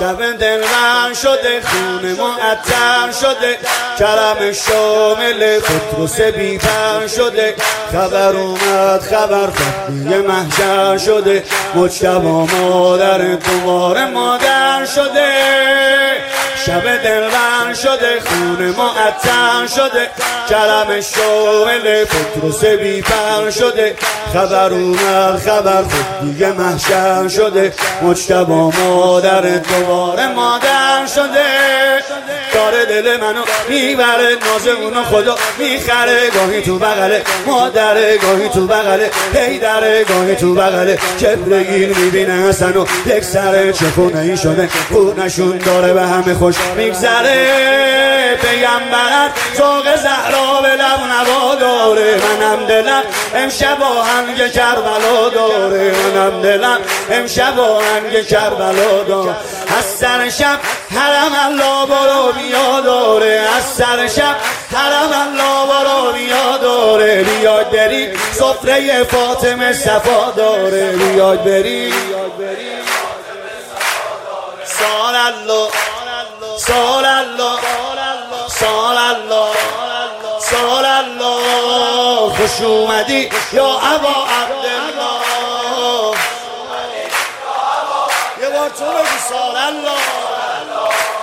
شب دلبر شده خونه معطر شده کرم شامل پتروس بیپر شده. خبر اومد خبر یه محشر شده. مجتبا مادر دوباره مادر شده. شب دلبر شده خونه معطر شده کرم شامل پتروس بیپر شده خبر اومد خبر خود دیگه محشر شده مجتبا مادر دوباره مادر شده. داره دل منو می‌بره ناز اونو خدا می‌خره گاهی تو بغله مادره گاهی تو بغله پیدره گاهی تو بغله کبرگیر می‌بینه حسن و یک سره چه خونه ای شده خونشون داره به همه خوش میگذره. پیمبرت زاغ زهرا به لب نوا داره منم دلم امشب آهنگ کربلا داره منم دلم امشب آهنگ کربلا داره. از سر شب حرم الله برو بیا داره. از سر شب حرم الله برو بیا داره. بیاد بری سفره فاطمه صفا داره. بیاد بری. سال الله سال الله سال الله سال الله. خوش اومدی یا ابا؟ تو بگی سال. الله.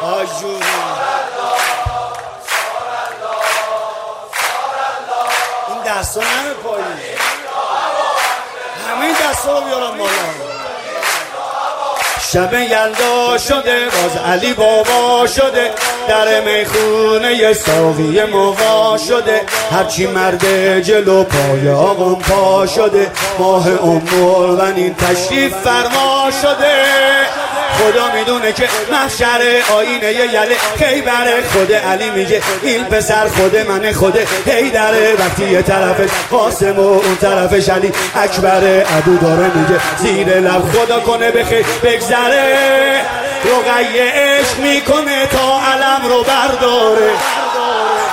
آی جون. این دستا نمه پایین همه این دستا رو بیارم بالا. شب یلدا شده باز علی بابا شده در می‌خونه ساقی موقع شده. هرچی مرد جلو پای آقام پا شده ماه امور و این تشریف فرما شده. خدا می‌دونه که محشر آینه یله بره. خود علی میگه این پسر خود من خود داره وقتی یه طرفش قاسم و اون طرفش علی اکبره عدو داره میگه زیر لب خدا کنه بخیر بگذره. رقیه عشق می‌کنه تا علم رو برداره.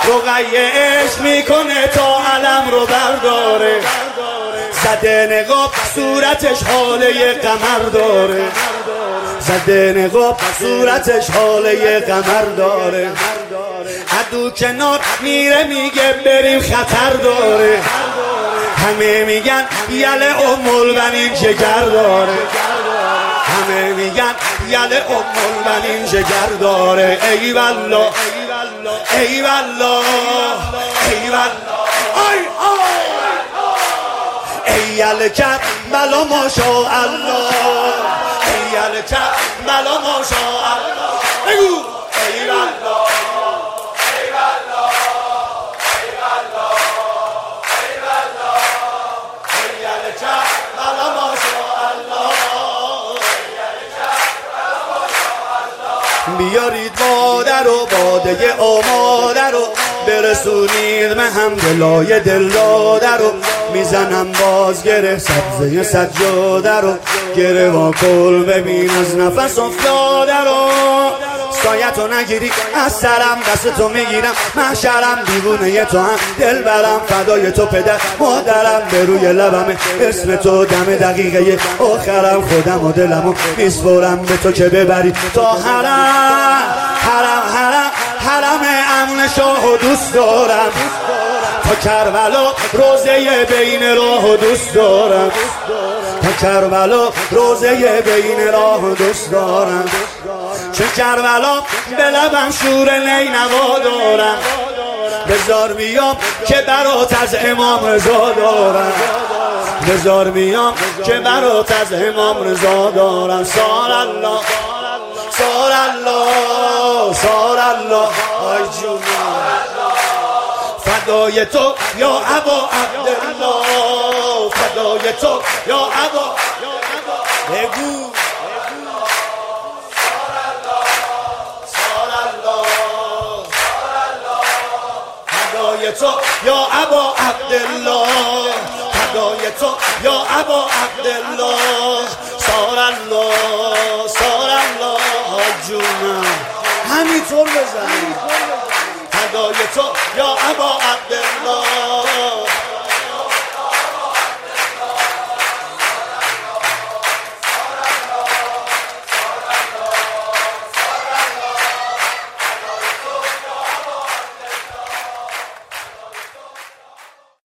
رقیه عشق می‌کنه تا علم رو برداره. زده نقاب صورتش حاله قمر داره. زده نقاب صورتش حاله قمر داره. عدو کنار میره میگه بریم خطر داره. همه میگن یله امول بنین جگر داره. همه میگن یله امول بنین جگر داره. ای والله ای والله ای والله. آی آی ای یله بلا ماشاءالله. ای بلا ماشاءالله بگو بیارید مادر و باده آماده رو. برسونید من هم دلای دل رو. می‌زنم باز گره سبزه سجاده رو گره و کل ببین از نفس افتاده رو. سایتو نگیری از سرم دست تو می‌گیرم. محشرم دیوونه تو هم دل برم فدای تو پدر. مادرم به روی لبم اسم تو دم دقیقه. آخرم خودم و دلمو میسپرم به تو که ببری. تا حرم حرم حرم حرم امن شاه و دوست دارم. تا کربلا روزه بین راه و دوست دارم. تا کربلا روزه بین راه و دوست دارم. چه کربلا به لبم شور نینوا دارم. بزار میام که برات از امام رضا دارم. بزار میام که برات از امام رضا دارم. سال الله سال الله سال الله. آی جون فدای تو یا ابا عبدالله. فدای تو یا ابا بگو. تو یا ابا عبدالله. فدای تو یا ابا عبدالله. سار الله سار الله جونم. همینطور بزن. فدای تو یا ابا عبدالله.